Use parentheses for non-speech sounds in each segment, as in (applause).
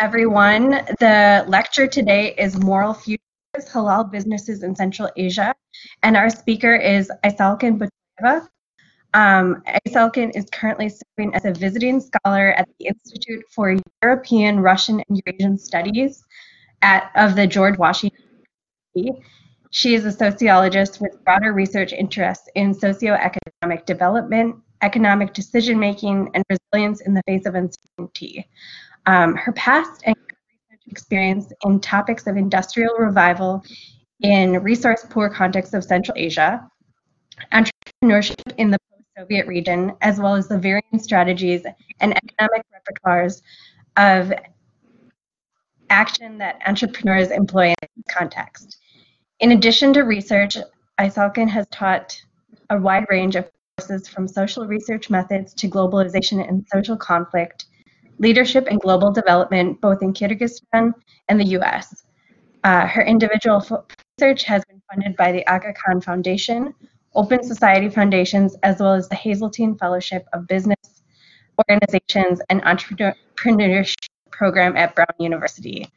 everyone. The lecture today is Moral Futures Halal Businesses in Central Asia, and our speaker is Aisalkyn Botoeva. Um, is currently serving as a visiting scholar at the Institute for European, Russian, and Eurasian Studies at, of the George Washington University. she is a sociologist with broader research interests in socioeconomic development, economic decision making, and resilience in the face of uncertainty. Um, her past and research experience in topics of industrial revival in resource poor contexts of Central Asia, entrepreneurship in the post Soviet region, as well as the varying strategies and economic repertoires of action that entrepreneurs employ in context. In addition to research, Aisalkyn has taught a wide range of courses from social research methods to globalization and social conflict, leadership and global development, both in Kyrgyzstan and the US. Uh, her individual research has been funded by the Aga Khan Foundation, Open Society Foundations, as well as the Hazeltine Fellowship of Business Organizations and Entrepreneurship Program at Brown University.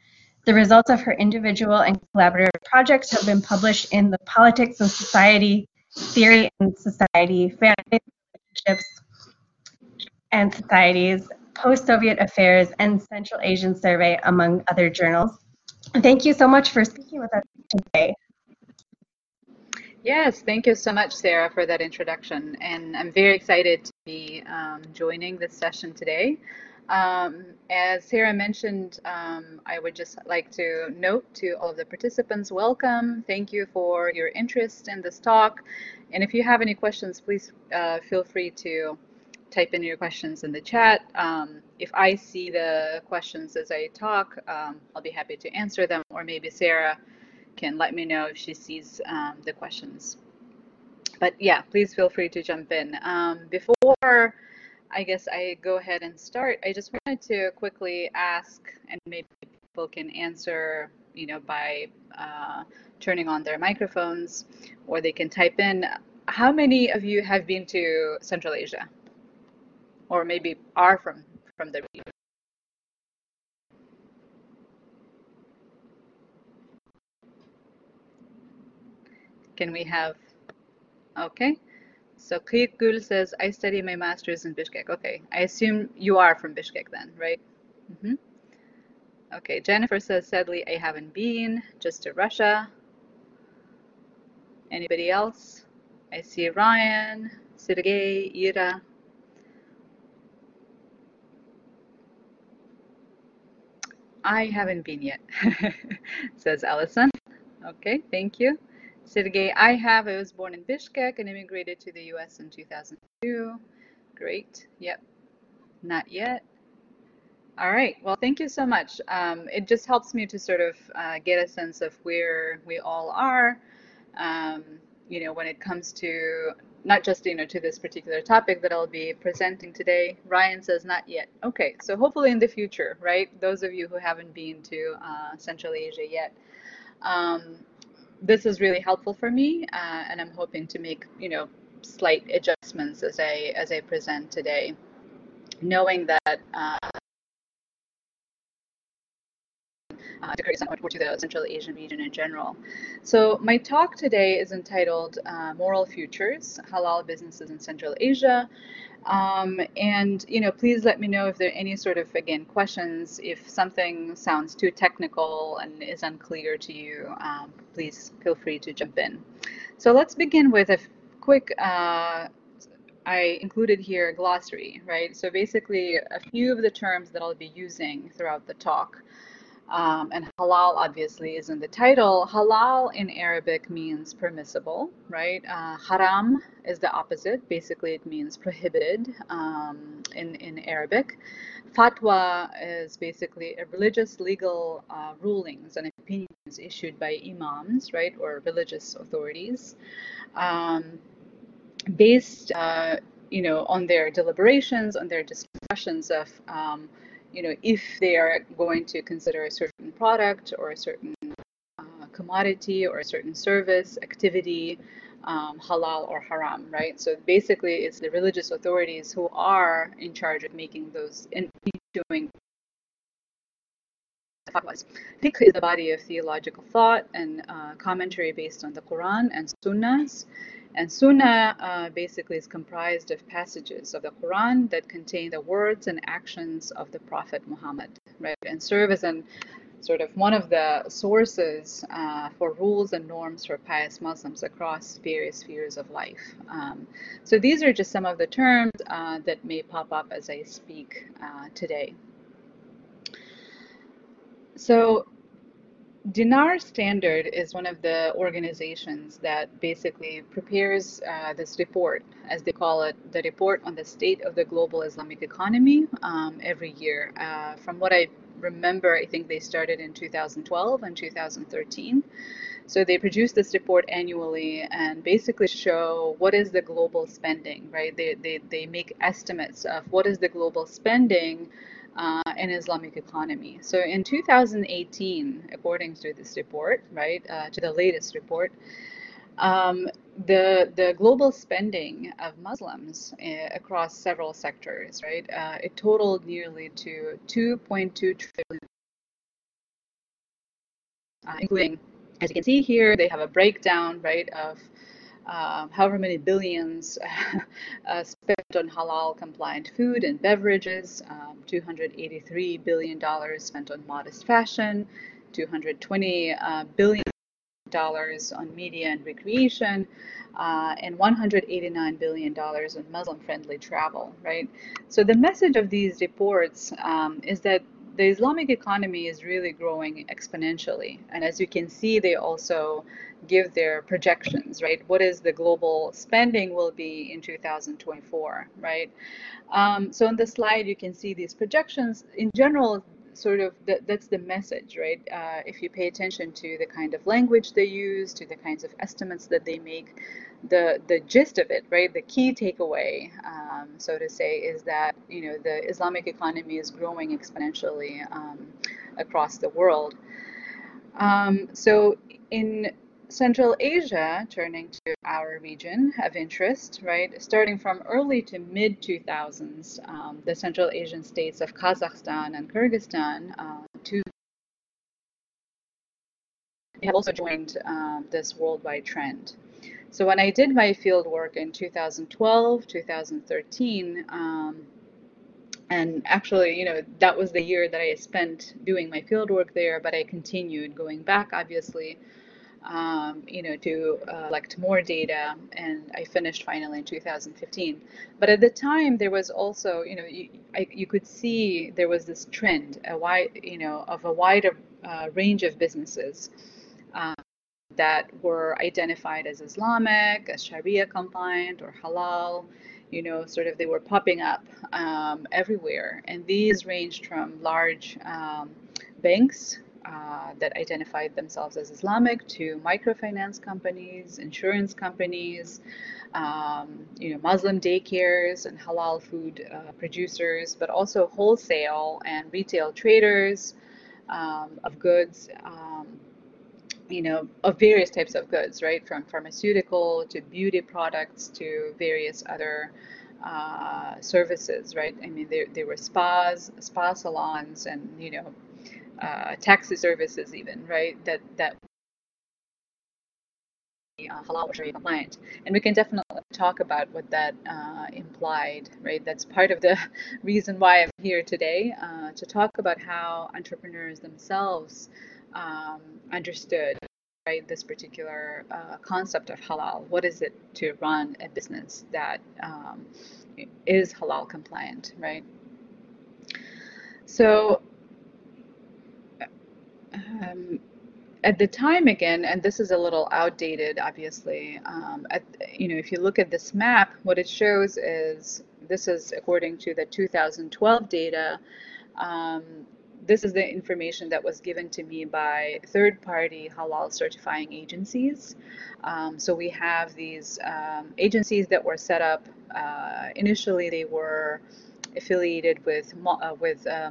The results of her individual and collaborative projects have been published in the Politics and Society, Theory and Society, Family Relationships and Societies, Post-Soviet Affairs, and Central Asian Survey, among other journals. Thank you so much for speaking with us today. Yes, thank you so much, Sarah, for that introduction. And I'm very excited to be um, joining this session today. Um, as Sarah mentioned, um, I would just like to note to all of the participants, welcome. Thank you for your interest in this talk. And if you have any questions, please uh, feel free to type in your questions in the chat. Um, if I see the questions as I talk, um, I'll be happy to answer them, or maybe Sarah can let me know if she sees um, the questions. But yeah, please feel free to jump in. Um, before I guess I go ahead and start. I just wanted to quickly ask, and maybe people can answer, you know, by uh, turning on their microphones, or they can type in. How many of you have been to Central Asia, or maybe are from from the region? Can we have? Okay. So Gül says, I study my master's in Bishkek. Okay, I assume you are from Bishkek then, right? Mm -hmm. Okay, Jennifer says, sadly, I haven't been, just to Russia. Anybody else? I see Ryan, Sergey, Ira. I haven't been yet, (laughs) says Allison. Okay, thank you. Sergey, I have. I was born in Bishkek and immigrated to the US in 2002. Great. Yep. Not yet. All right. Well, thank you so much. Um, it just helps me to sort of uh, get a sense of where we all are, um, you know, when it comes to not just, you know, to this particular topic that I'll be presenting today. Ryan says not yet. Okay. So hopefully in the future, right? Those of you who haven't been to uh, Central Asia yet. Um, this is really helpful for me, uh, and I'm hoping to make you know slight adjustments as I as I present today, knowing that. Uh, uh, to to the Central Asian region in general. So my talk today is entitled uh, Moral Futures, Halal Businesses in Central Asia, um, and you know, please let me know if there are any sort of again questions. If something sounds too technical and is unclear to you, um, please feel free to jump in. So let's begin with a quick. Uh, I included here a glossary, right? So basically, a few of the terms that I'll be using throughout the talk. Um, and halal obviously is in the title. Halal in Arabic means permissible, right? Uh, haram is the opposite. Basically, it means prohibited um, in, in Arabic. Fatwa is basically a religious legal uh, rulings and opinions issued by imams, right, or religious authorities, um, based, uh, you know, on their deliberations, on their discussions of um, you know, if they are going to consider a certain product or a certain uh, commodity or a certain service, activity, um, halal or haram, right? So basically, it's the religious authorities who are in charge of making those and doing fatwas. Fiqh is the body of theological thought and uh, commentary based on the Quran and Sunnahs. And Sunnah uh, basically is comprised of passages of the Quran that contain the words and actions of the Prophet Muhammad, right? And serve as an sort of one of the sources uh, for rules and norms for pious Muslims across various spheres of life. Um, so these are just some of the terms uh, that may pop up as I speak uh, today. So Dinar Standard is one of the organizations that basically prepares uh, this report, as they call it, the report on the state of the global Islamic economy um, every year. Uh, from what I remember, I think they started in 2012 and 2013. So they produce this report annually and basically show what is the global spending, right? They, they, they make estimates of what is the global spending uh, in Islamic economy. So in 2018, according to this report, right, uh, to the latest report, um, the the global spending of Muslims uh, across several sectors, right, uh, it totaled nearly to 2.2 trillion, uh, including, as you can see here, they have a breakdown, right, of uh, however many billions (laughs) uh, spent on halal compliant food and beverages, um, $283 billion spent on modest fashion, $220 uh, on media and recreation, uh, and $189 billion on Muslim friendly travel, right? So the message of these reports um, is that the Islamic economy is really growing exponentially. And as you can see, they also give their projections, right? What is the global spending will be in 2024, right? Um, so on the slide, you can see these projections. In general, sort of that, that's the message, right? Uh, if you pay attention to the kind of language they use, to the kinds of estimates that they make, the the gist of it, right? The key takeaway, um, so to say, is that you know the Islamic economy is growing exponentially um, across the world. Um, so in Central Asia, turning to our region of interest, right, starting from early to mid 2000s, um, the Central Asian states of Kazakhstan and Kyrgyzstan, uh, two, have also joined um, this worldwide trend. So when I did my field work in 2012, 2013, um, and actually, you know, that was the year that I spent doing my field work there, but I continued going back, obviously, um, you know, to uh, collect more data, and I finished finally in 2015. But at the time, there was also, you know, you, I, you could see there was this trend, a wide, you know, of a wider uh, range of businesses uh, that were identified as Islamic, as Sharia compliant, or halal. You know, sort of they were popping up um, everywhere, and these ranged from large um, banks uh, that identified themselves as Islamic to microfinance companies, insurance companies, um, you know, Muslim daycares and halal food uh, producers, but also wholesale and retail traders um, of goods, um, you know, of various types of goods, right, from pharmaceutical to beauty products to various other uh, services, right? I mean, there, there were spas, spa salons, and you know, uh, taxi services even, right, that, that uh, halal Sharia compliant. And we can definitely talk about what that uh, implied, right? That's part of the (laughs) reason why I'm here today uh, to talk about how entrepreneurs themselves um, understood, right, this particular uh, concept of halal. What is it to run a business that um, is halal compliant, right? So at the time again, and this is a little outdated, obviously. Um, at, you know, if you look at this map, what it shows is this is according to the 2012 data. Um, this is the information that was given to me by third-party halal certifying agencies. Um, so we have these um, agencies that were set up. Uh, initially, they were affiliated with uh, with uh,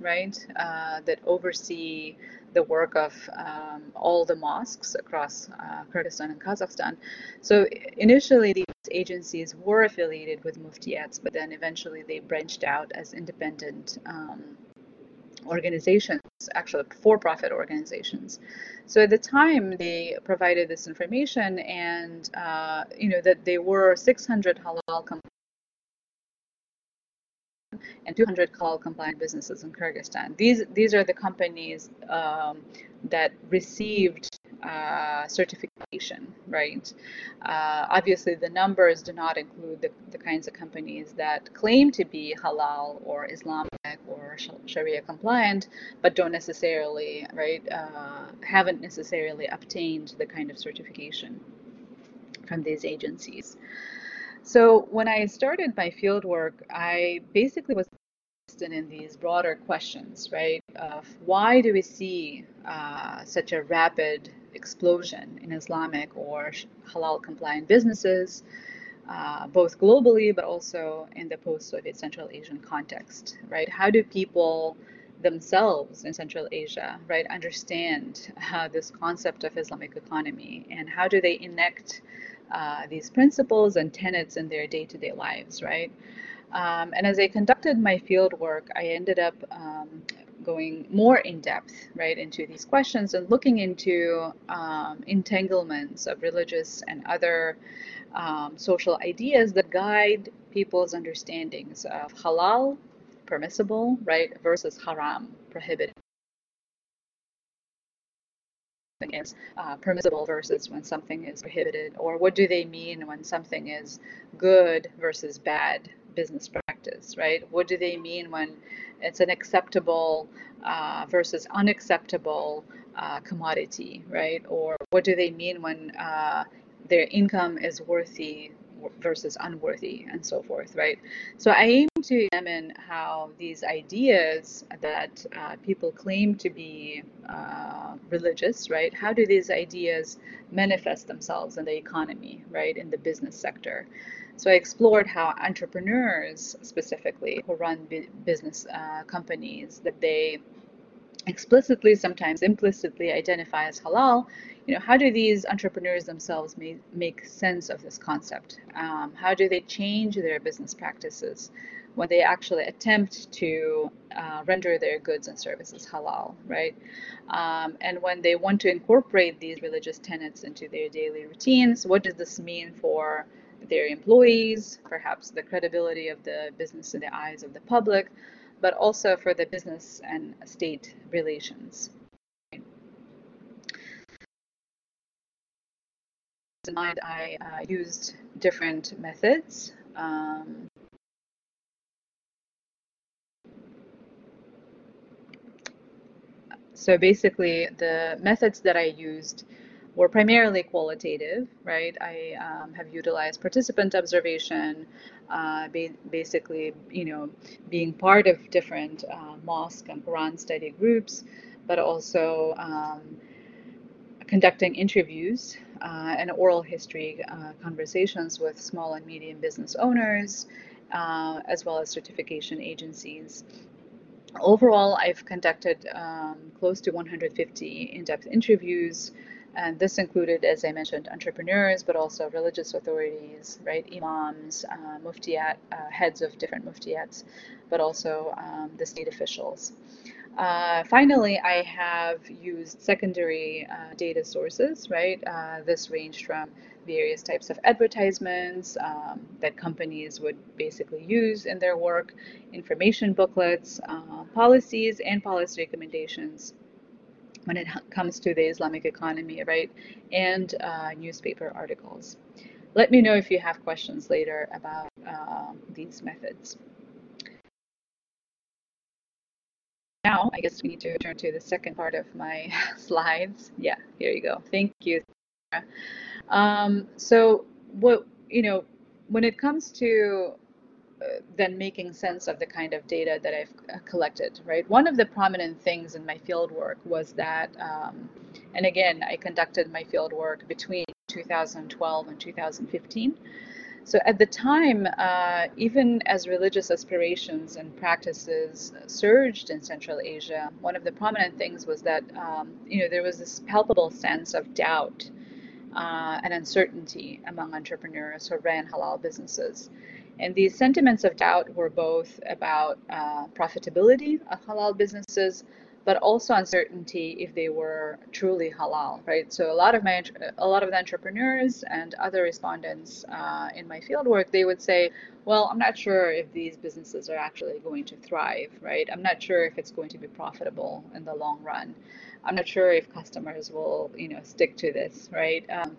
right, uh, that oversee the work of um, all the mosques across uh, Kyrgyzstan and Kazakhstan. So initially, these agencies were affiliated with muftiyats, but then eventually they branched out as independent um, organizations, actually for-profit organizations. So at the time, they provided this information, and uh, you know that there were 600 halal and 200 halal compliant businesses in Kyrgyzstan. These these are the companies um, that received uh, certification, right? Uh, obviously, the numbers do not include the, the kinds of companies that claim to be halal or Islamic or Sharia compliant, but don't necessarily, right, uh, haven't necessarily obtained the kind of certification from these agencies. So when I started my fieldwork, I basically was interested in these broader questions, right? Of why do we see uh, such a rapid explosion in Islamic or halal compliant businesses, uh, both globally but also in the post-Soviet Central Asian context, right? How do people themselves in Central Asia, right, understand uh, this concept of Islamic economy and how do they enact uh, these principles and tenets in their day-to-day lives, right? Um, and as I conducted my field work, I ended up um, going more in depth, right, into these questions and looking into um, entanglements of religious and other um, social ideas that guide people's understandings of halal, permissible, right, versus haram, prohibited is uh, permissible versus when something is prohibited, or what do they mean when something is good versus bad business practice, right? What do they mean when it's an acceptable uh, versus unacceptable uh, commodity, right? Or what do they mean when uh, their income is worthy versus unworthy and so forth, right? So I aim to examine how these ideas that uh, people claim to be uh, religious, right? How do these ideas manifest themselves in the economy, right? In the business sector. So I explored how entrepreneurs specifically who run business uh, companies that they explicitly, sometimes implicitly identify as halal, you know, how do these entrepreneurs themselves make, make sense of this concept? Um, how do they change their business practices when they actually attempt to uh, render their goods and services halal, right? Um, and when they want to incorporate these religious tenets into their daily routines, what does this mean for their employees, perhaps the credibility of the business in the eyes of the public, but also for the business and state relations. In mind, I uh, used different methods. Um, so basically, the methods that I used were primarily qualitative, right? I um, have utilized participant observation, uh, ba basically, you know, being part of different uh, mosque and Quran study groups, but also um, conducting interviews uh, and oral history uh, conversations with small and medium business owners, uh, as well as certification agencies. Overall, I've conducted um, close to 150 in-depth interviews and this included, as I mentioned, entrepreneurs, but also religious authorities, right? Imams, uh, muftiyat, uh, heads of different muftiyats, but also um, the state officials. Uh, finally, I have used secondary uh, data sources, right? Uh, this ranged from various types of advertisements um, that companies would basically use in their work, information booklets, uh, policies, and policy recommendations when it comes to the Islamic economy, right? And uh, newspaper articles. Let me know if you have questions later about uh, these methods. now I guess we need to turn to the second part of my (laughs) slides. Yeah, here you go. Thank you. Um, so what, you know, when it comes to then making sense of the kind of data that I've uh, collected, right? One of the prominent things in my field work was that, um, and again, I conducted my field work between 2012 and 2015. So at the time, uh, even as religious aspirations and practices surged in Central Asia, one of the prominent things was that um, you know there was this palpable sense of doubt uh, and uncertainty among entrepreneurs who ran halal businesses. And these sentiments of doubt were both about uh, profitability of halal businesses, but also uncertainty if they were truly halal, right? So a lot of my a lot of the entrepreneurs and other respondents uh, in my fieldwork, they would say, well, I'm not sure if these businesses are actually going to thrive, right? I'm not sure if it's going to be profitable in the long run. I'm not sure if customers will, you know, stick to this, right? Um,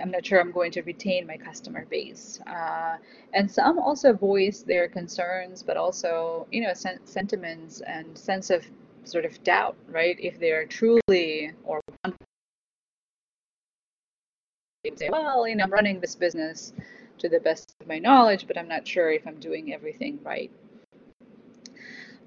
I'm not sure I'm going to retain my customer base. Uh, and some also voice their concerns, but also, you know, sen- sentiments and sense of sort of doubt, right? If they're truly or say, well, you know, I'm running this business to the best of my knowledge, but I'm not sure if I'm doing everything right.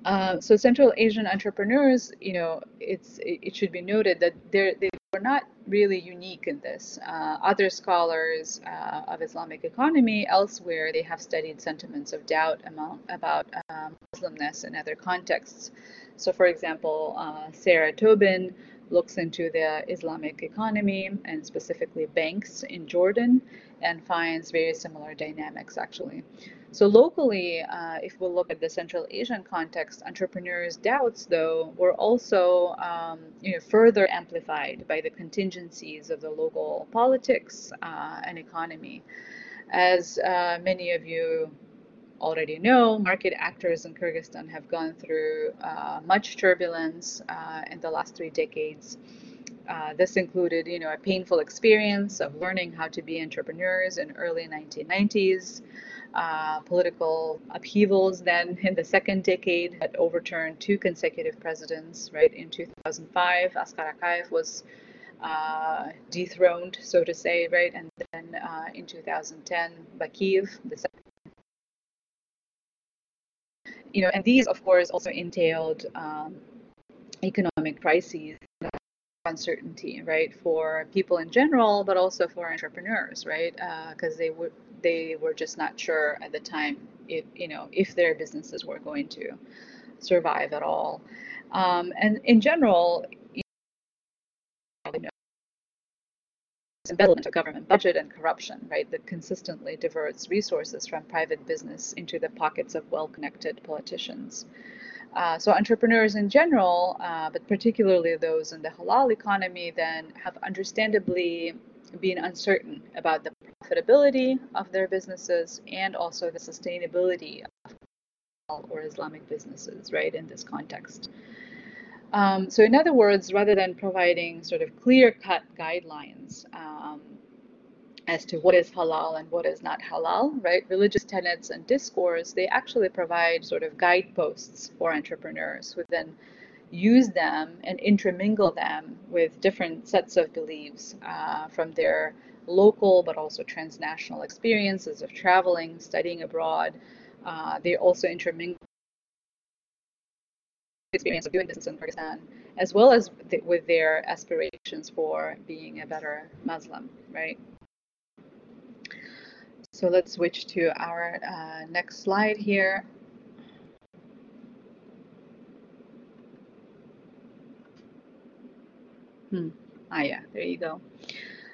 Uh, so Central Asian entrepreneurs, you know, it's it, it should be noted that they were not really unique in this. Uh, other scholars uh, of Islamic economy elsewhere, they have studied sentiments of doubt among, about um, Muslimness in other contexts. So, for example, uh, Sarah Tobin looks into the Islamic economy and specifically banks in Jordan and finds very similar dynamics actually. So locally, uh, if we look at the Central Asian context, entrepreneurs' doubts, though, were also um, you know, further amplified by the contingencies of the local politics uh, and economy. As uh, many of you already know, market actors in Kyrgyzstan have gone through uh, much turbulence uh, in the last three decades. Uh, this included, you know, a painful experience of learning how to be entrepreneurs in early 1990s uh, political upheavals then in the second decade had overturned two consecutive presidents, right? In 2005, Askar Akayev was uh, dethroned, so to say, right? And then uh, in 2010, Bakiev, the second. You know, and these, of course, also entailed um, economic crises uncertainty, right, for people in general, but also for entrepreneurs, right, because uh, they were they were just not sure at the time if you know if their businesses were going to survive at all. Um, and in general, you know, embezzlement of government budget and corruption, right, that consistently diverts resources from private business into the pockets of well-connected politicians. Uh, so entrepreneurs in general, uh, but particularly those in the halal economy, then have understandably been uncertain about the profitability of their businesses and also the sustainability of halal or Islamic businesses, right, in this context. Um, so, in other words, rather than providing sort of clear cut guidelines um, as to what is halal and what is not halal, right, religious tenets and discourse, they actually provide sort of guideposts for entrepreneurs who then use them and intermingle them with different sets of beliefs uh, from their local but also transnational experiences of traveling, studying abroad. Uh, they also intermingle experience of doing business in Pakistan, as well as th- with their aspirations for being a better Muslim, right? So let's switch to our uh, next slide here. Hmm. Ah, yeah, there you go.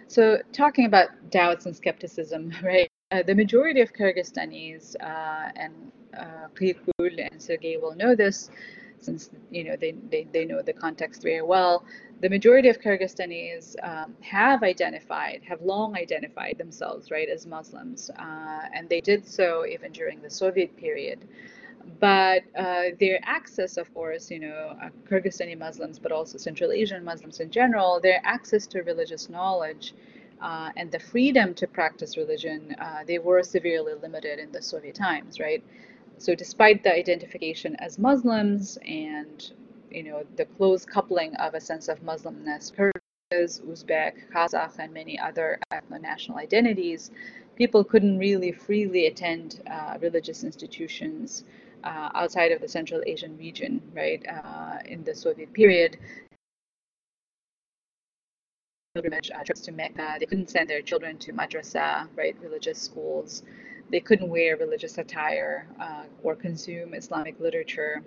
So, talking about doubts and skepticism, (laughs) right? Uh, the majority of Kyrgyzstanis, uh, and uh, and Sergey will know this, since you know they, they, they know the context very well. The majority of Kyrgyzstanis um, have identified, have long identified themselves, right, as Muslims, uh, and they did so even during the Soviet period but uh, their access, of course, you know, uh, Kyrgyzstani Muslims, but also Central Asian Muslims in general, their access to religious knowledge uh, and the freedom to practice religion, uh, they were severely limited in the Soviet times, right? So despite the identification as Muslims and you know the close coupling of a sense of Muslimness, Kyrgyz, Uzbek, Kazakh, and many other ethno-national identities, people couldn't really freely attend uh, religious institutions uh, outside of the Central Asian region, right, uh, in the Soviet period. Pilgrimage uh, trips to Mecca, they couldn't send their children to madrasa, right, religious schools. They couldn't wear religious attire uh, or consume Islamic literature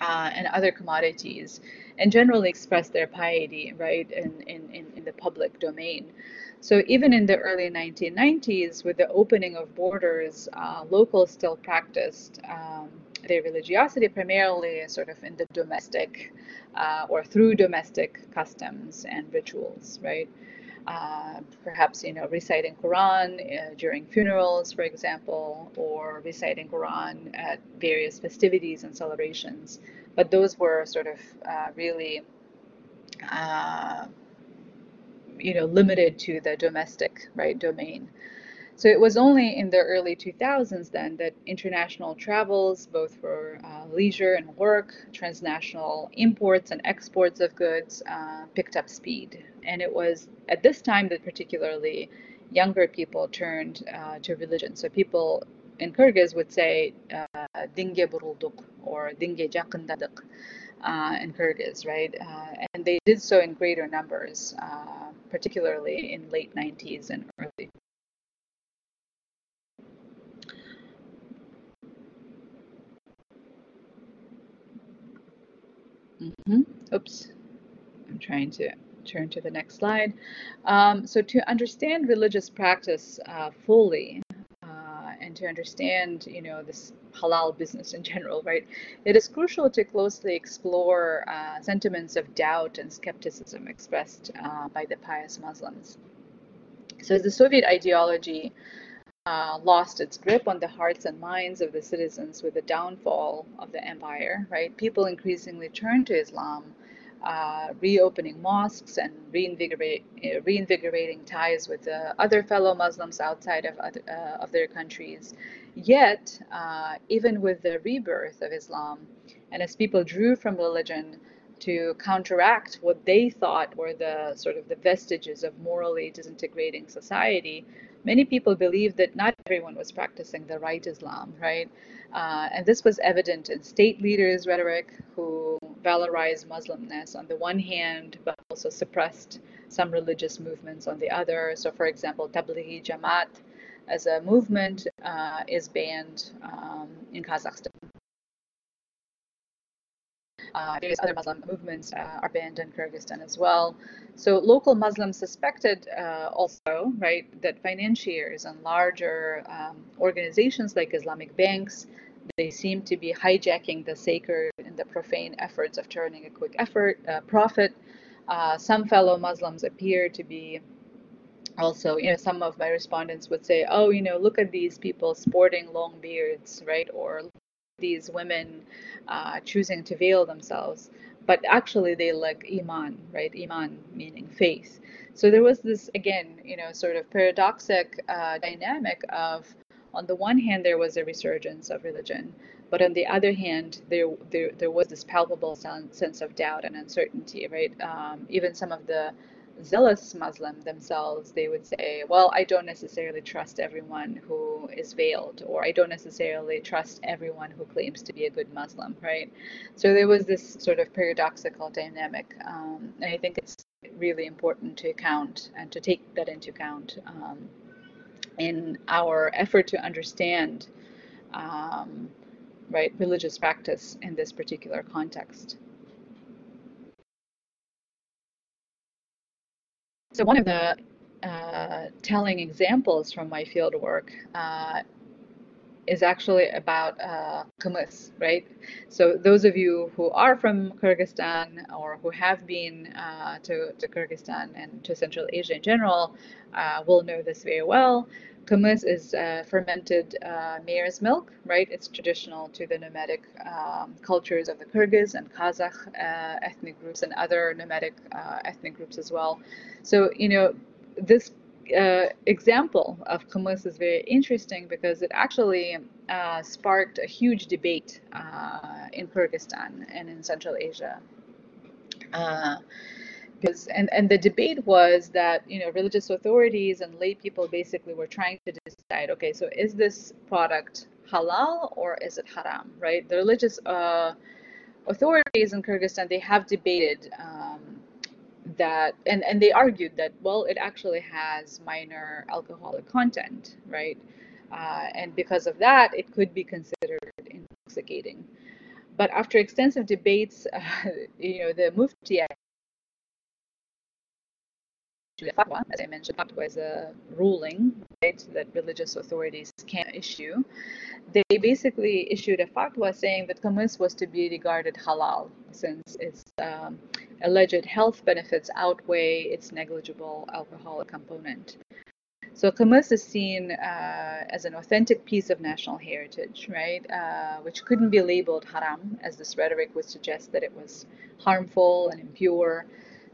uh, and other commodities, and generally express their piety, right, in, in, in the public domain. So even in the early 1990s, with the opening of borders, uh, locals still practiced um, their religiosity primarily sort of in the domestic uh, or through domestic customs and rituals, right? Uh, perhaps you know reciting Quran uh, during funerals, for example, or reciting Quran at various festivities and celebrations. But those were sort of uh, really uh, you know limited to the domestic right domain. So it was only in the early 2000s then that international travels, both for uh, leisure and work, transnational imports and exports of goods, uh, picked up speed. And it was at this time that particularly younger people turned uh, to religion. So people in Kyrgyz would say dinge burulduk or dinge jakındadık uh, in Kyrgyz, right? Uh, and they did so in greater numbers, uh, particularly in late 90s and early Mm-hmm. Oops, I'm trying to turn to the next slide. Um, so to understand religious practice uh, fully uh, and to understand, you know, this halal business in general, right, it is crucial to closely explore uh, sentiments of doubt and skepticism expressed uh, by the pious Muslims. So the Soviet ideology uh, lost its grip on the hearts and minds of the citizens with the downfall of the empire, right? People increasingly turned to Islam, uh, reopening mosques and reinvigorate, uh, reinvigorating ties with the other fellow Muslims outside of, uh, of their countries. Yet, uh, even with the rebirth of Islam, and as people drew from religion to counteract what they thought were the sort of the vestiges of morally disintegrating society, many people believed that not everyone was practicing the right Islam, right? Uh, and this was evident in state leaders' rhetoric who valorized Muslimness on the one hand, but also suppressed some religious movements on the other. So, for example, Tablighi Jamaat as a movement uh, is banned um, in Kazakhstan. Uh, various other Muslim movements uh, are banned in Kyrgyzstan as well. So local Muslims suspected uh, also, right, that financiers and larger um, organizations like Islamic banks, they seem to be hijacking the sacred and the profane efforts of turning a quick effort uh, profit. Uh, some fellow Muslims appear to be also, you know, some of my respondents would say, oh, you know, look at these people sporting long beards, right? Or these women uh, choosing to veil themselves, but actually they lack iman, right? Iman meaning faith. So there was this again, you know, sort of paradoxic uh, dynamic of, on the one hand, there was a resurgence of religion, but on the other hand, there there, there was this palpable sense of doubt and uncertainty, right? Um, even some of the zealous Muslim themselves, they would say, well, I don't necessarily trust everyone who is veiled, or I don't necessarily trust everyone who claims to be a good Muslim, right? So there was this sort of paradoxical dynamic, um, and I think it's really important to account and to take that into account um, in our effort to understand, um, right, religious practice in this particular context. So one of the uh, telling examples from my field work uh, is actually about uh, right? So those of you who are from Kyrgyzstan or who have been uh, to, to Kyrgyzstan and to Central Asia in general uh, will know this very well. Kumis is uh, fermented uh, mare's milk, right? It's traditional to the nomadic um, cultures of the Kyrgyz and Kazakh uh, ethnic groups and other nomadic uh, ethnic groups as well. So, you know, this uh, example of kumis is very interesting because it actually uh, sparked a huge debate in Kyrgyzstan and in Central Asia. Because and, and the debate was that you know religious authorities and lay people basically were trying to decide okay so is this product halal or is it haram right? The religious uh, authorities in Kyrgyzstan they have debated um, that and and they argued that well it actually has minor alcoholic content right? Uh, and because of that it could be considered intoxicating. But after extensive debates uh, (laughs) you know the mufti fatwa, as I mentioned, fatwa is a ruling right, that religious authorities can issue. They basically issued a fatwa saying that kumis was to be regarded halal since its um, alleged health benefits outweigh its negligible alcoholic component. So kumis is seen uh, as an authentic piece of national heritage, right? Uh, which couldn't be labeled haram, as this rhetoric would suggest that it was harmful and impure.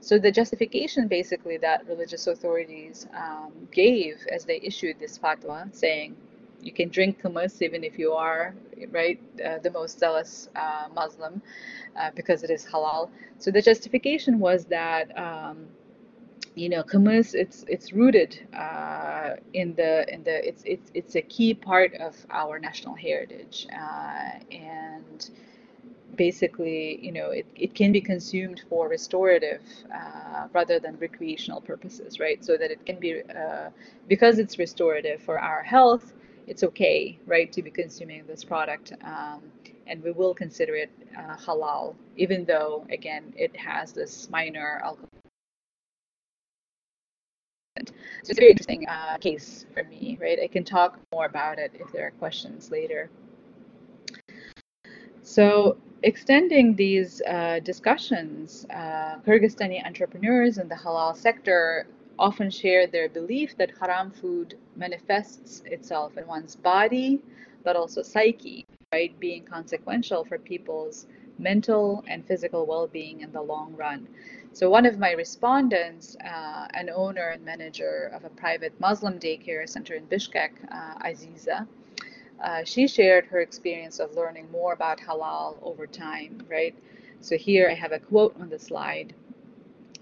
So the justification basically that religious authorities um, gave as they issued this fatwa, saying you can drink kumis even if you are right uh, the most zealous uh, Muslim, uh, because it is halal. So the justification was that. Um, you know, kumis it's it's rooted uh, in the in the it's it's it's a key part of our national heritage uh, and basically, you know, it, it can be consumed for restorative uh, rather than recreational purposes, right? So that it can be, uh, because it's restorative for our health, it's okay, right, to be consuming this product. Um, and we will consider it uh, halal, even though, again, it has this minor alcohol. So it's a very interesting uh, case for me, right? I can talk more about it if there are questions later. So extending these uh, discussions, uh, Kyrgyzstani entrepreneurs in the halal sector often share their belief that haram food manifests itself in one's body, but also psyche, right? Being consequential for people's mental and physical well being in the long run. So, one of my respondents, uh, an owner and manager of a private Muslim daycare center in Bishkek, uh, Aziza, uh, she shared her experience of learning more about halal over time, right? So here I have a quote on the slide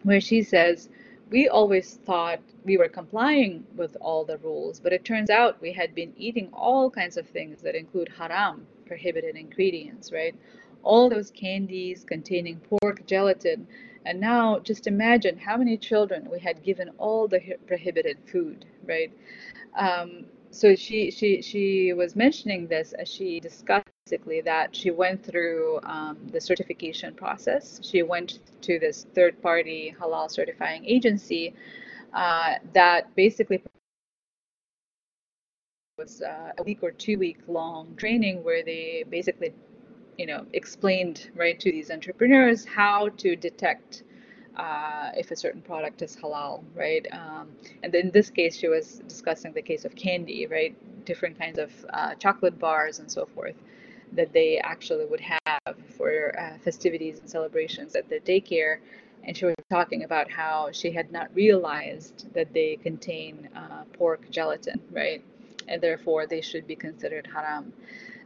where she says, We always thought we were complying with all the rules, but it turns out we had been eating all kinds of things that include haram, prohibited ingredients, right? All those candies containing pork gelatin. And now just imagine how many children we had given all the prohibited food, right? Um, so she she she was mentioning this as she discussed basically that she went through um, the certification process. She went to this third party halal certifying agency uh, that basically was uh, a week or two week long training where they basically you know explained right to these entrepreneurs how to detect uh, if a certain product is halal, right? Um, and in this case, she was discussing the case of candy, right? Different kinds of uh, chocolate bars and so forth that they actually would have for uh, festivities and celebrations at the daycare. And she was talking about how she had not realized that they contain uh, pork gelatin, right? And therefore they should be considered haram.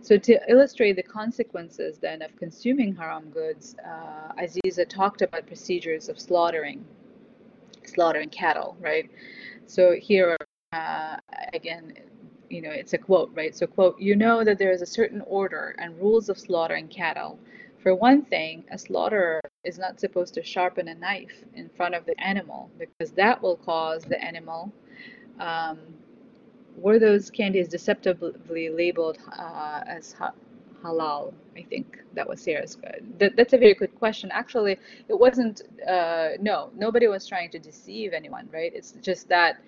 So to illustrate the consequences then of consuming haram goods, uh, Aziza talked about procedures of slaughtering, slaughtering cattle, right? So here, uh, again, you know, it's a quote, right? So quote, you know that there is a certain order and rules of slaughtering cattle. For one thing, a slaughterer is not supposed to sharpen a knife in front of the animal because that will cause the animal um, were those candies deceptively labeled uh, as ha- halal? I think that was Sarah's. That, that's a very good question. Actually, it wasn't. Uh, no, nobody was trying to deceive anyone, right? It's just that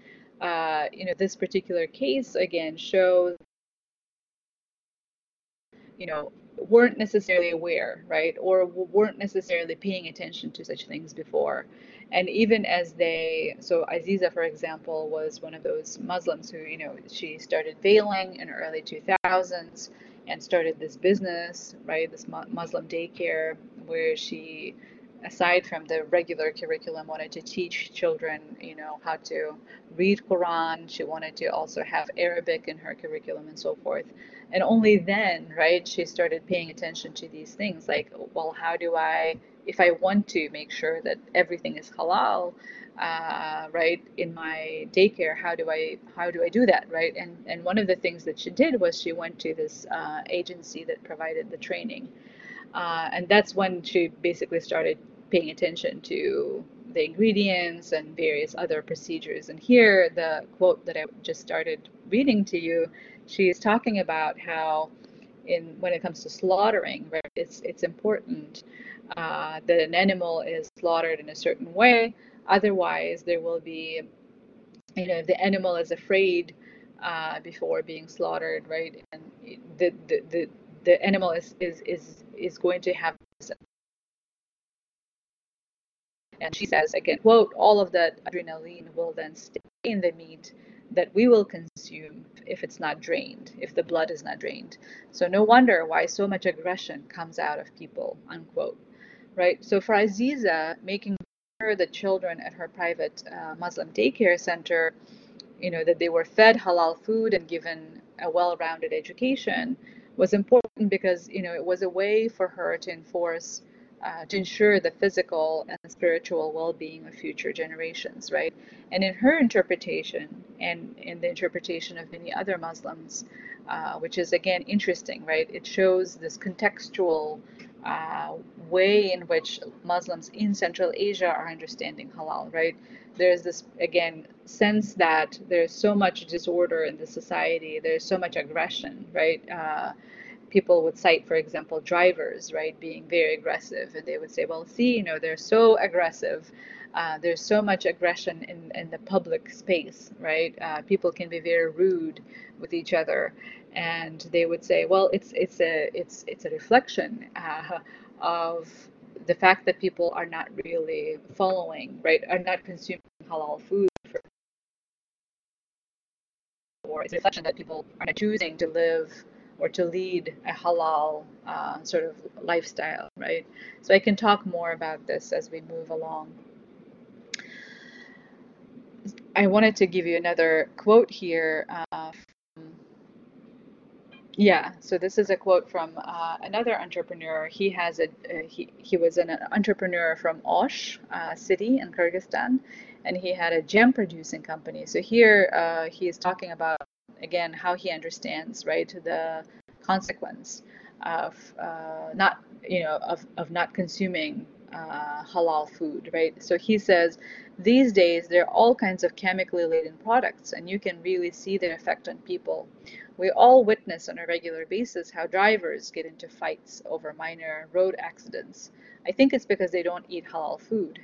uh, you know this particular case again shows you know weren't necessarily aware, right, or weren't necessarily paying attention to such things before. And even as they, so Aziza, for example, was one of those Muslims who, you know, she started veiling in early 2000s and started this business, right, this Muslim daycare where she aside from the regular curriculum, wanted to teach children, you know, how to read Quran. She wanted to also have Arabic in her curriculum and so forth. And only then, right, she started paying attention to these things like, well, how do I, if I want to make sure that everything is halal, uh, right, in my daycare, how do I, how do I do that, right? And and one of the things that she did was she went to this uh, agency that provided the training, uh, and that's when she basically started paying attention to the ingredients and various other procedures. And here, the quote that I just started reading to you she is talking about how in when it comes to slaughtering, right, it's it's important uh, that an animal is slaughtered in a certain way. Otherwise, there will be, you know, if the animal is afraid uh, before being slaughtered, right, and the the the, the animal is, is is is going to have. And she says again, quote, all of that adrenaline will then stay in the meat that we will consume if it's not drained, if the blood is not drained. So no wonder why so much aggression comes out of people, unquote. Right? So for Aziza, making sure the children at her private uh, Muslim daycare center, you know, that they were fed halal food and given a well-rounded education was important because, you know, it was a way for her to enforce uh, to ensure the physical and spiritual well-being of future generations, right? And in her interpretation, and in the interpretation of many other Muslims, uh, which is again interesting, right? It shows this contextual uh, way in which Muslims in Central Asia are understanding halal, right? There's this again sense that there's so much disorder in the society, there's so much aggression, right? People would cite, for example, drivers, right, being very aggressive, and they would say, well, see, you know, they're so aggressive. Uh, there's so much aggression in, in the public space, right? Uh, people can be very rude with each other, and they would say, well, it's it's a it's it's a reflection uh, of the fact that people are not really following, right, are not consuming halal food. For, or it's a reflection that people are not choosing to live or to lead a halal uh, sort of lifestyle, right? So I can talk more about this as we move along. I wanted to give you another quote here. Uh, from, yeah, so this is a quote from uh, another entrepreneur. He has a he he was an entrepreneur from Osh uh, city in Kyrgyzstan, and he had a gem producing company. So here uh, he is talking about again how he understands right the consequence of uh, not you know of, of not consuming uh, halal food right so he says these days there are all kinds of chemically laden products and you can really see their effect on people we all witness on a regular basis how drivers get into fights over minor road accidents I think it's because they don't eat halal food.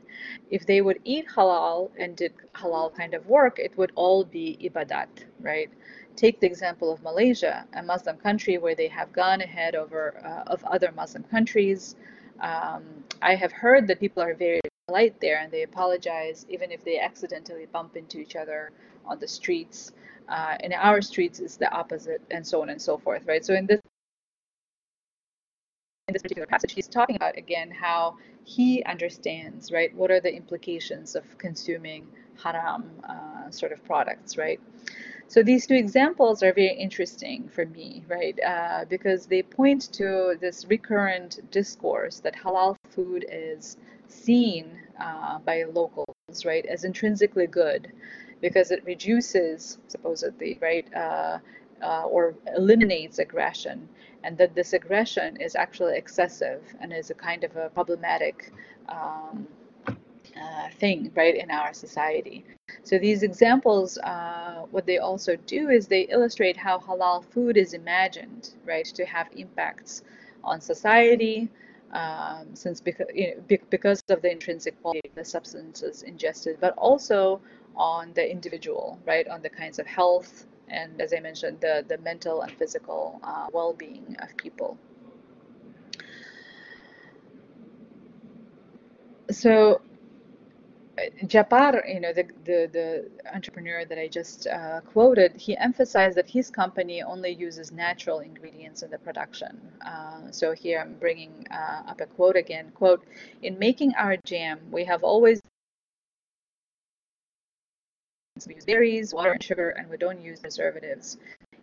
If they would eat halal and did halal kind of work, it would all be ibadat, right? Take the example of Malaysia, a Muslim country where they have gone ahead over uh, of other Muslim countries. Um, I have heard that people are very polite there and they apologize even if they accidentally bump into each other on the streets. Uh, in our streets, it's the opposite, and so on and so forth, right? So in this in this particular passage, he's talking about again how he understands, right? What are the implications of consuming haram uh, sort of products, right? So these two examples are very interesting for me, right? Uh, because they point to this recurrent discourse that halal food is seen uh, by locals, right, as intrinsically good because it reduces, supposedly, right, uh, uh or eliminates aggression, and that this aggression is actually excessive and is a kind of a problematic um, uh, thing, right, in our society. So these examples, uh, what they also do is they illustrate how halal food is imagined, right, to have impacts on society, um, since because, you know, because of the intrinsic quality of the substances ingested, but also on the individual, right, on the kinds of health and, as I mentioned, the, the mental and physical uh, well-being of people. So Japar, you know, the, the, the entrepreneur that I just uh, quoted, he emphasized that his company only uses natural ingredients in the production. Uh, so here I'm bringing uh, up a quote again, quote, in making our jam, we have always we use berries, water, and sugar, and we don't use preservatives.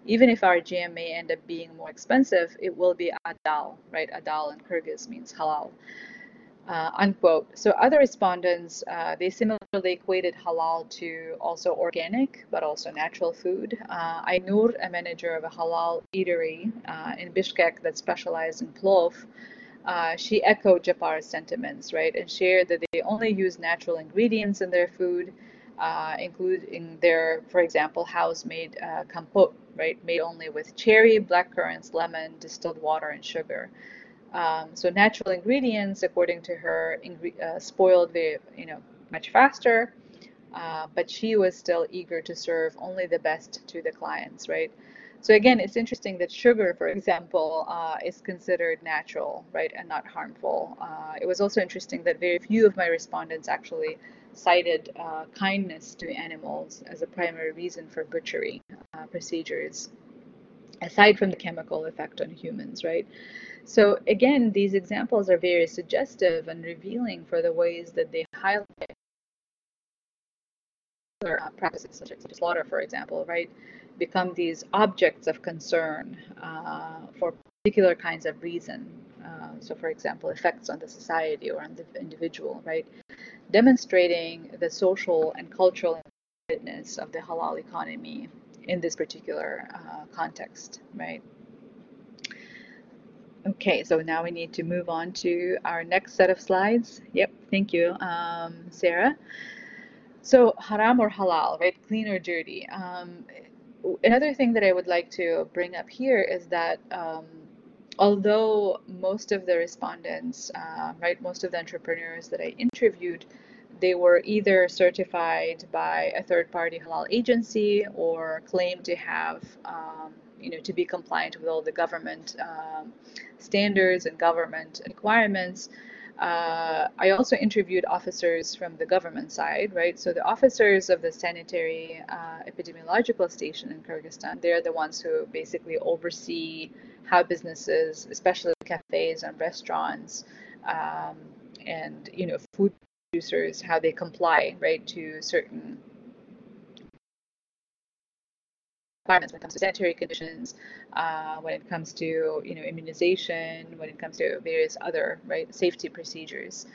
Even if our jam may end up being more expensive, it will be adal, right? Adal in Kyrgyz means halal uh, unquote. So other respondents, uh, they similarly equated halal to also organic, but also natural food. Uh, Ainur, a manager of a halal eatery uh, in Bishkek that specialized in plov, uh, she echoed Japar's sentiments, right, and shared that they only use natural ingredients in their food, uh, including their, for example, house-made compote, right, made only with cherry, black currants, lemon, distilled water, and sugar. Um, so natural ingredients, according to her, uh, spoiled very, you know, much faster. Uh, but she was still eager to serve only the best to the clients, right? So again, it's interesting that sugar, for example, uh, is considered natural, right, and not harmful. Uh, it was also interesting that very few of my respondents actually cited uh, kindness to animals as a primary reason for butchery uh, procedures, aside from the chemical effect on humans, right? So again, these examples are very suggestive and revealing for the ways that they highlight uh, practices such as slaughter, for example, right, become these objects of concern uh, for particular kinds of reason. Uh, so, for example, effects on the society or on the individual, right, demonstrating the social and cultural of the halal economy in this particular uh, context, right. Okay, so now we need to move on to our next set of slides. Yep, thank you, um, Sarah. So haram or halal, right? Clean or dirty. Um, another thing that I would like to bring up here is that um, although most of the respondents, uh, right, most of the entrepreneurs that I interviewed, they were either certified by a third-party halal agency or claimed to have um, you know, to be compliant with all the government um, standards and government requirements. Uh, I also interviewed officers from the government side, right? So the officers of the sanitary uh, epidemiological station in Kyrgyzstan, they're the ones who basically oversee how businesses, especially cafes and restaurants, um, and you know, food producers, how they comply, right, to certain requirements when it comes to sanitary conditions, uh, when it comes to you know immunization, when it comes to various other right safety procedures.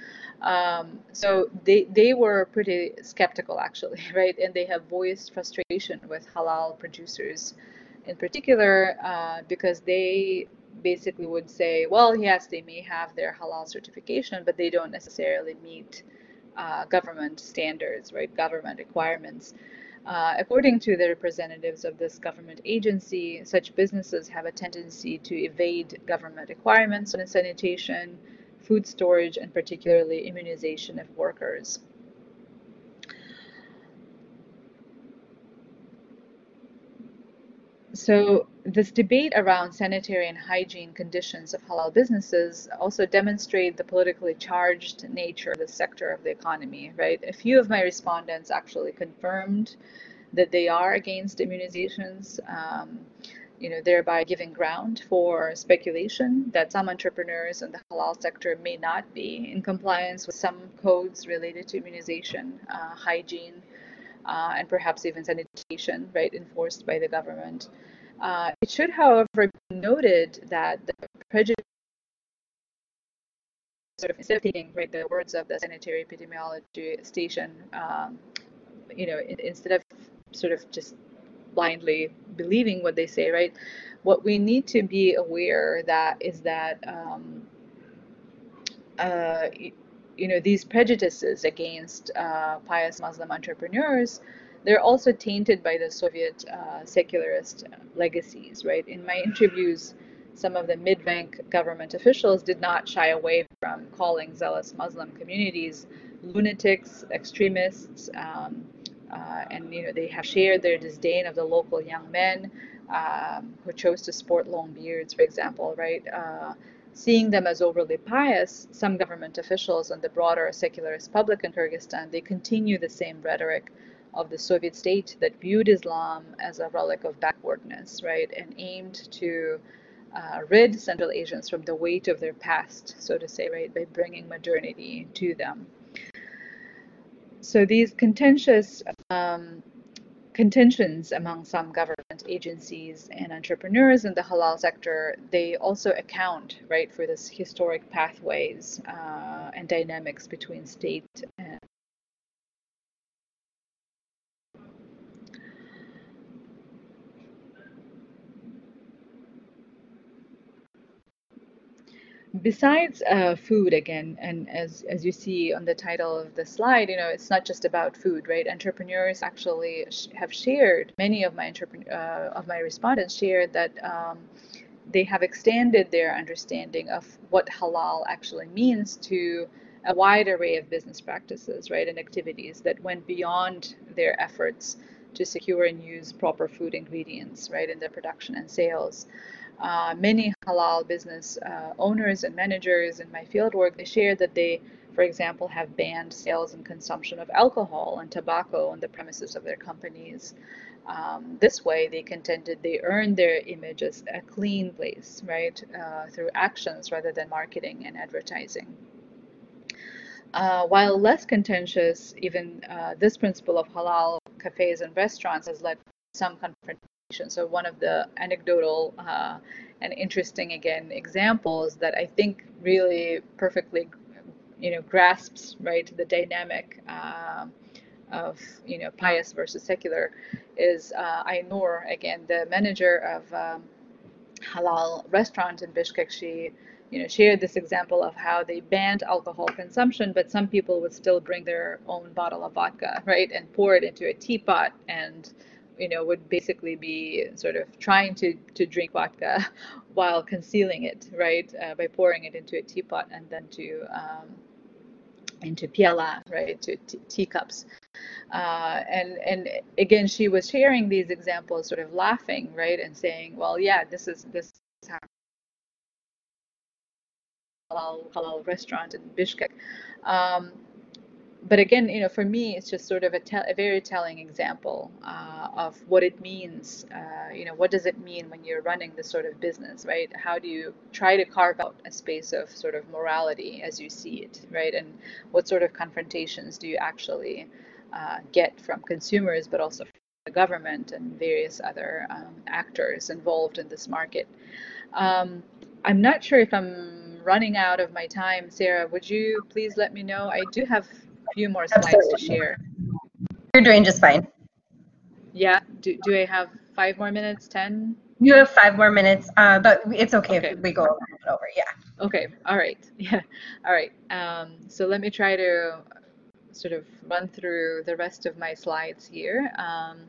Um, so they they were pretty skeptical actually, (laughs) right, and they have voiced frustration with halal producers, in particular, uh, because they basically would say, well, yes, they may have their halal certification, but they don't necessarily meet uh, government standards, right, government requirements. Uh, according to the representatives of this government agency, such businesses have a tendency to evade government requirements on sanitation, food storage, and particularly immunization of workers. So this debate around sanitary and hygiene conditions of halal businesses also demonstrate the politically charged nature of the sector of the economy, right? A few of my respondents actually confirmed that they are against immunizations, um, you know, thereby giving ground for speculation that some entrepreneurs in the halal sector may not be in compliance with some codes related to immunization, uh, hygiene, uh, and perhaps even sanitation, right, enforced by the government. Uh, it should, however, be noted that the prejudice sort of instead of taking right the words of the sanitary epidemiology station, um, you know, instead of sort of just blindly believing what they say, right? What we need to be aware that is that um, uh, you know these prejudices against uh, pious Muslim entrepreneurs, they're also tainted by the Soviet uh, secularist legacies, right? In my interviews, some of the mid-rank government officials did not shy away from calling zealous Muslim communities lunatics, extremists. Um, uh, and you know they have shared their disdain of the local young men um, who chose to sport long beards, for example, right? Seeing them as overly pious, some government officials and the broader secularist public in Kyrgyzstan, they continue the same rhetoric of the Soviet state that viewed Islam as a relic of backwardness, right, and aimed to uh, rid Central Asians from the weight of their past, so to say, right, by bringing modernity to them. So these contentious um, contentions among some government agencies and entrepreneurs in the halal sector, they also account, right, for this historic pathways uh, and dynamics between state besides uh, food again and as as you see on the title of the slide you know it's not just about food right? Entrepreneurs actually sh- have shared many of my entrepreneur uh, of my respondents shared that um, they have extended their understanding of what halal actually means to a wide array of business practices right and activities that went beyond their efforts to secure and use proper food ingredients right in their production and sales uh, many halal business uh, owners and managers in my fieldwork, they shared that they, for example, have banned sales and consumption of alcohol and tobacco on the premises of their companies. Um, this way, they contended they earned their image as a clean place, right, uh, through actions rather than marketing and advertising. Uh, while less contentious, even uh, this principle of halal cafes and restaurants has led to some confrontation so one of the anecdotal uh, and interesting again examples that I think really perfectly, you know, grasps right the dynamic uh, of you know pious versus secular is uh, Ainur again the manager of um, halal restaurant in Bishkek. She you know shared this example of how they banned alcohol consumption, but some people would still bring their own bottle of vodka right and pour it into a teapot and you know, would basically be sort of trying to, to drink vodka (laughs) while concealing it, right, uh, by pouring it into a teapot and then to um, into piala, right, to teacups. Uh, and and again, she was sharing these examples, sort of laughing, right, and saying, well, yeah, this is this is how halal, halal restaurant in Bishkek. Um, but again, you know, for me, it's just sort of a, te- a very telling example uh, of what it means. Uh, you know, what does it mean when you're running this sort of business, right? How do you try to carve out a space of sort of morality as you see it, right? And what sort of confrontations do you actually uh, get from consumers, but also from the government and various other um, actors involved in this market? Um, I'm not sure if I'm running out of my time. Sarah, would you please let me know? I do have a few more slides Absolutely. to share. You're doing just fine. Yeah. Do, do I have five more minutes? 10? You have five more minutes, uh, but it's okay, okay. if we go over. Yeah. Okay. All right. (laughs) Yeah. All right. Um, so let me try to sort of run through the rest of my slides here. Um,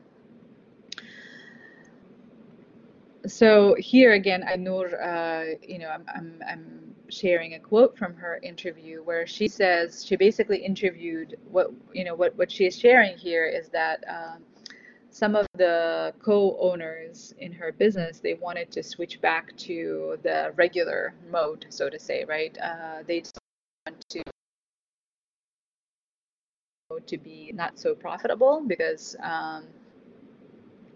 so here again, Ainur, uh, you know, I'm, I'm, I'm sharing a quote from her interview where she says she basically interviewed what you know what what she is sharing here is that um, some of the co-owners in her business they wanted to switch back to the regular mode so to say right? Uh, they want to to be not so profitable because um,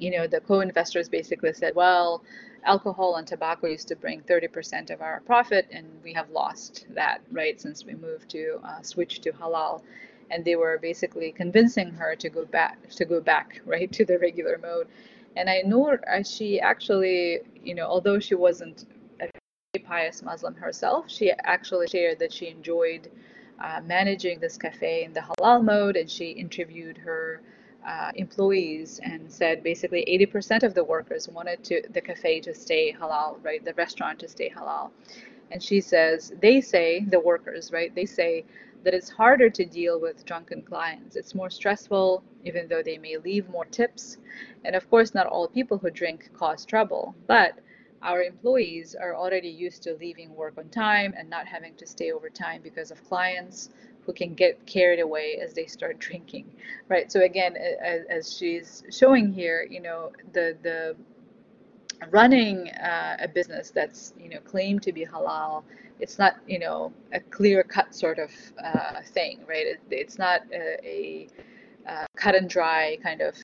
you know the co-investors basically said well alcohol and tobacco used to bring 30% of our profit, and we have lost that, right, since we moved to uh, switch to halal. And they were basically convincing her to go back, to go back, (laughs) right, to the regular mode. And I know she actually, you know, although she wasn't a pious Muslim herself, she actually shared that she enjoyed uh, managing this cafe in the halal mode, and she interviewed her uh, employees and said basically 80% of the workers wanted to the cafe to stay halal, right? The restaurant to stay halal. And she says, they say, the workers, right? They say that it's harder to deal with drunken clients. It's more stressful, even though they may leave more tips. And of course, not all people who drink cause trouble, but our employees are already used to leaving work on time and not having to stay overtime because of clients who can get carried away as they start (laughs) drinking right? So again as, as she's showing here you know the the running uh, a business that's you know claimed to be halal it's not you know a clear cut sort of uh, thing right? It, it's not a, a, a, cut and dry kind of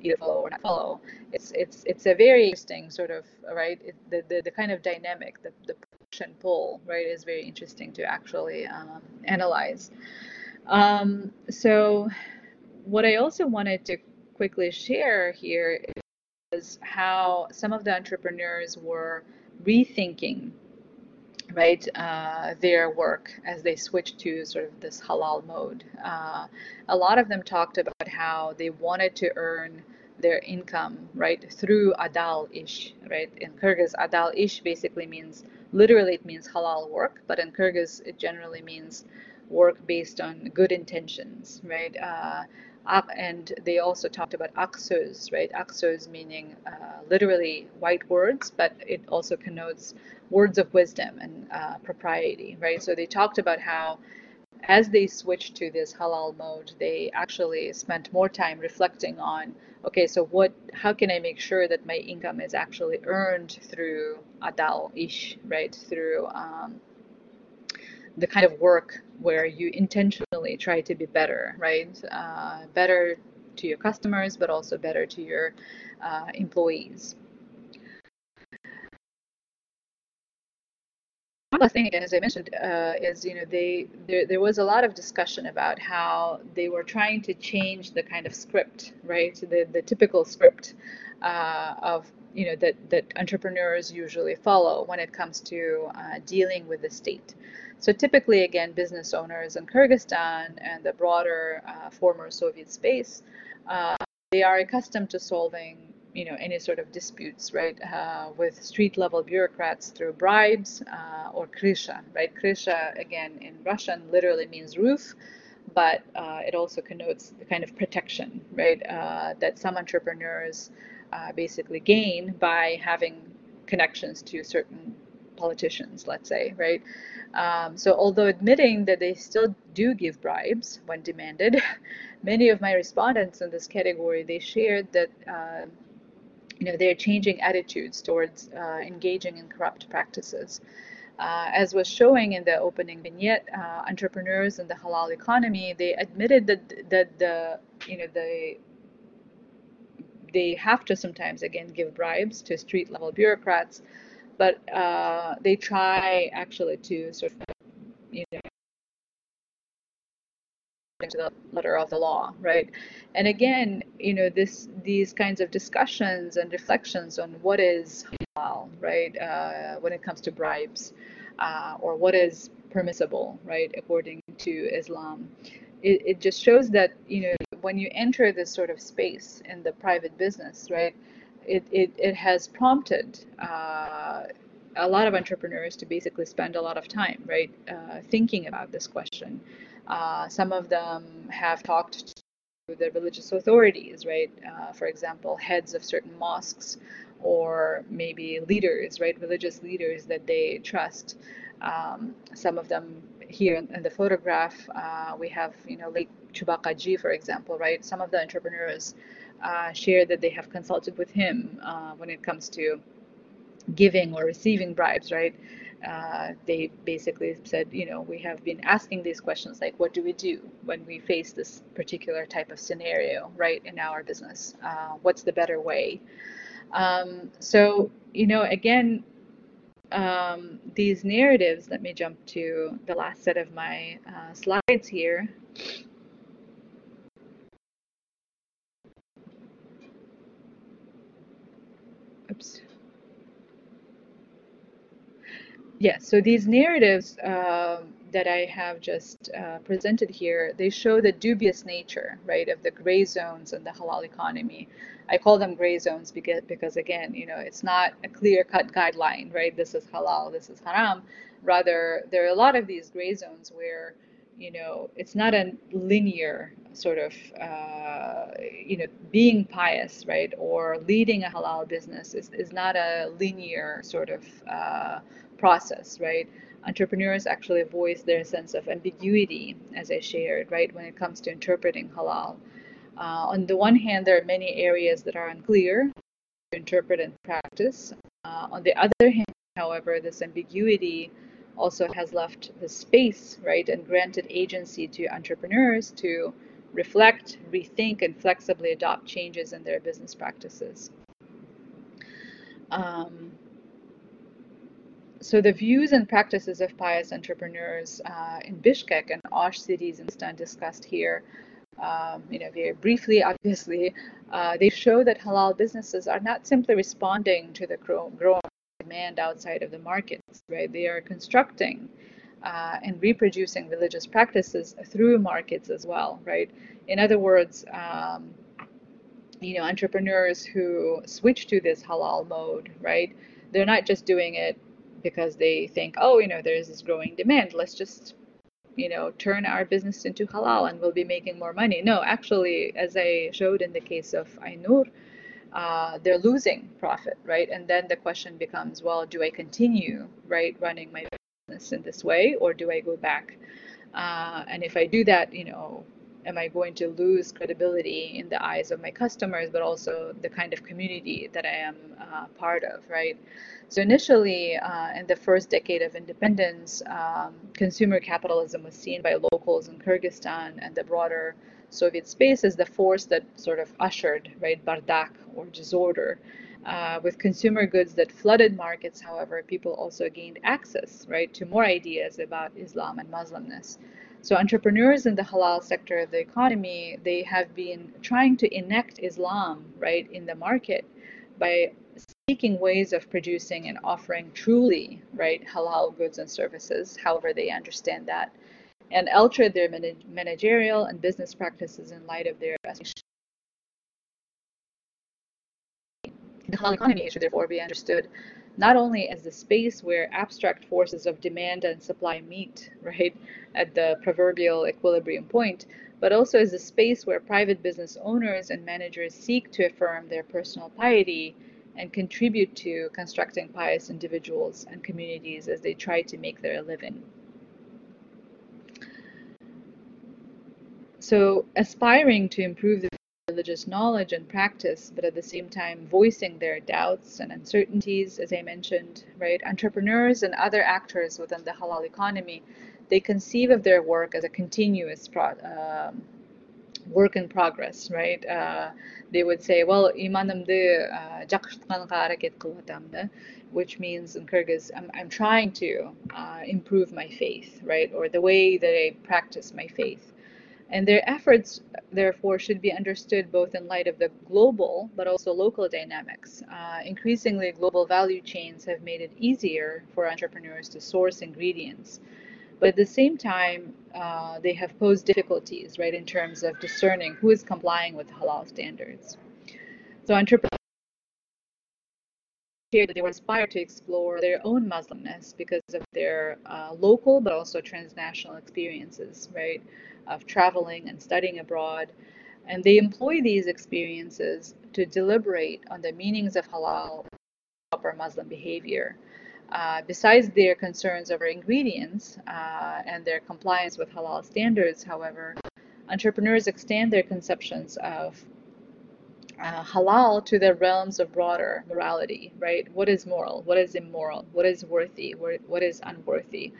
either follow or not follow. It's it's it's a very interesting sort of right? It, the, the the kind of dynamic the, the and pull right is very interesting to actually um, analyze. Um, so what i also wanted to quickly share here is how some of the entrepreneurs were rethinking right uh, their work as they switched to sort of this halal mode. Uh, a lot of them talked about how they wanted to earn their income right through adal ish right in kyrgyz adal ish basically means literally it means halal work but in kyrgyz it generally means work based on good intentions right uh, and they also talked about aksöz, right? Aksöz meaning uh, literally white words, but it also connotes words of wisdom and uh, propriety, right? So they talked about how as they switched to this halal mode, they actually spent more time reflecting on, okay, so what, how can I make sure that my income is actually earned through adal ish, right? Through um, the kind of work where you intentionally try to be better, right? Uh, better to your customers, but also better to your uh, employees. One last thing, again, as I mentioned, uh, is you know they there, there was a lot of discussion about how they were trying to change the kind of script, right? The the typical script uh, of you know that that entrepreneurs usually follow when it comes to uh, dealing with the state. So typically, again, business owners in Kyrgyzstan and the broader uh, former Soviet space, uh, they are accustomed to solving, you know, any sort of disputes, right, uh, with street-level bureaucrats through bribes uh, or krysha, right? Krysha, again, in Russian, literally means roof, but uh, it also connotes the kind of protection, right, uh, that some entrepreneurs basically gain by having connections to certain politicians, let's say, right? Um, so although admitting that they still do give bribes when demanded, (laughs) many of my respondents in this category, they shared that uh, you know, they're changing attitudes towards uh, engaging in corrupt practices. Uh, as was showing in the opening vignette, uh, entrepreneurs in the halal economy, they admitted that, that the, you know, the they have to sometimes again give bribes to street level bureaucrats but uh, they try actually to sort of, you know, to the letter of the law, right? And again, you know, this these kinds of discussions and reflections on what is halal, right, uh, when it comes to bribes, uh, or what is permissible, right, according to Islam. It, it just shows that you know when you enter this sort of space in the private business, right, it, it, it has prompted uh, a lot of entrepreneurs to basically spend a lot of time, right, uh, thinking about this question. Uh, some of them have talked to the religious authorities, right? Uh, for example, heads of certain mosques or maybe leaders, right, religious leaders that they trust. Um, some of them here in, in the photograph, uh, we have, you know, Lake Chubak ajy, for example, right? Some of the entrepreneurs uh, share that they have consulted with him uh, when it comes to giving or receiving bribes, right? Uh, they basically said, you know, we have been asking these questions like, what do we do when we face this particular type of scenario, right, in our business? Uh, what's the better way? Um, so, you know, again, um, these narratives, let me jump to the last set of my uh, slides here. Oops. Yeah, so these narratives uh, that I have just uh, presented here, they show the dubious nature, right, of the gray zones and the halal economy. I call them gray zones because, because again, you know, it's not a clear-cut guideline, right? This is halal, this is haram. Rather, there are a lot of these gray zones where you know, it's not a linear sort of, uh, you know, being pious, right, or leading a halal business is, is not a linear sort of uh, process, right? Entrepreneurs actually voice their sense of ambiguity, as I shared, right, when it comes to interpreting halal. Uh, on the one hand, there are many areas that are unclear to interpret and practice. Uh, on the other hand, however, this ambiguity also has left the space, right, and granted agency to entrepreneurs to reflect, rethink, and flexibly adopt changes in their business practices. Um, so the views and practices of pious entrepreneurs uh, in Bishkek and Osh cities in Stan discussed here, um, you know, very briefly, obviously, uh, they show that halal businesses are not simply responding to the growing demand outside of the markets, right? They are constructing uh, and reproducing religious practices through markets as well, right? In other words, um, you know, entrepreneurs who switch to this halal mode, right? They're not just doing it because they think, oh, you know, there's this growing demand. Let's just, you know, turn our business into halal and we'll be making more money. No, actually, as I showed in the case of Ainur, uh, they're losing profit, right? And then the question becomes, well, do I continue, right, running my business in this way, or do I go back? Uh, and if I do that, you know, am I going to lose credibility in the eyes of my customers, but also the kind of community that I am uh, part of, right? So initially, uh, in the first decade of independence, um, consumer capitalism was seen by locals in Kyrgyzstan and the broader Soviet space as the force that sort of ushered, right, bardak or disorder. Uh, with consumer goods that flooded markets, however, people also gained access, right, to more ideas about Islam and Muslimness. So entrepreneurs in the halal sector of the economy, they have been trying to enact Islam, right, in the market by seeking ways of producing and offering truly, right, halal goods and services, however they understand that, and alter their managerial and business practices in light of their the halal economy should therefore be understood not only as the space where abstract forces of demand and supply meet, (laughs) right, at the proverbial equilibrium point, but also as a space where private business owners and managers seek to affirm their personal piety and contribute to constructing pious individuals and communities as they try to make their living. So, aspiring to improve the religious knowledge and practice, but at the same time voicing their doubts and uncertainties, as I mentioned, right? Entrepreneurs and other actors within the halal economy, they conceive of their work as a continuous pro- uh, work in progress, right? Uh, they would say, well, imanimde uh, which means in Kyrgyz, I'm, I'm trying to uh, improve my faith, right? Or the way that I practice my faith. And their efforts, therefore, should be understood both in light of the global but also local dynamics. Uh, increasingly, global value chains have made it easier for entrepreneurs to source ingredients. But at the same time, uh, they have posed difficulties, right, in terms of discerning who is complying with halal standards. So entrepreneurs that they were inspired to explore their own Muslimness because of their uh, local but also transnational experiences, right? of traveling and studying abroad. And they employ these experiences to deliberate on the meanings of halal proper Muslim behavior. Uh, besides their concerns over ingredients uh, and their compliance with halal standards, however, entrepreneurs extend their conceptions of uh, halal to the realms of broader morality, right? What is moral? What is immoral? What is worthy? What is unworthy?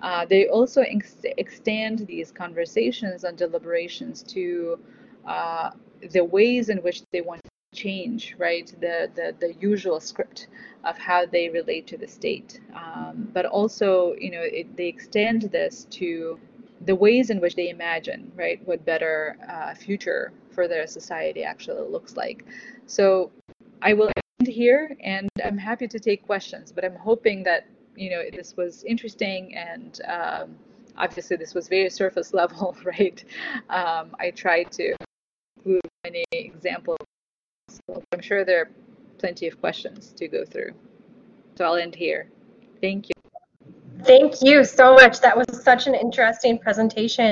Uh, they also ex extend these conversations and deliberations to uh, the ways in which they want to change, right? The, the, the usual script of how they relate to the state. Um, but also, you know, it, they extend this to the ways in which they imagine, right, what better uh, future for their society actually looks like. So I will end here and I'm happy to take questions, but I'm hoping that you know this was interesting and um, obviously this was very (laughs) surface level (laughs) right? Um, i tried to include many examples so i'm sure there are plenty of questions to go through. So i'll end here. Thank you. Thank you so much. That was such an interesting presentation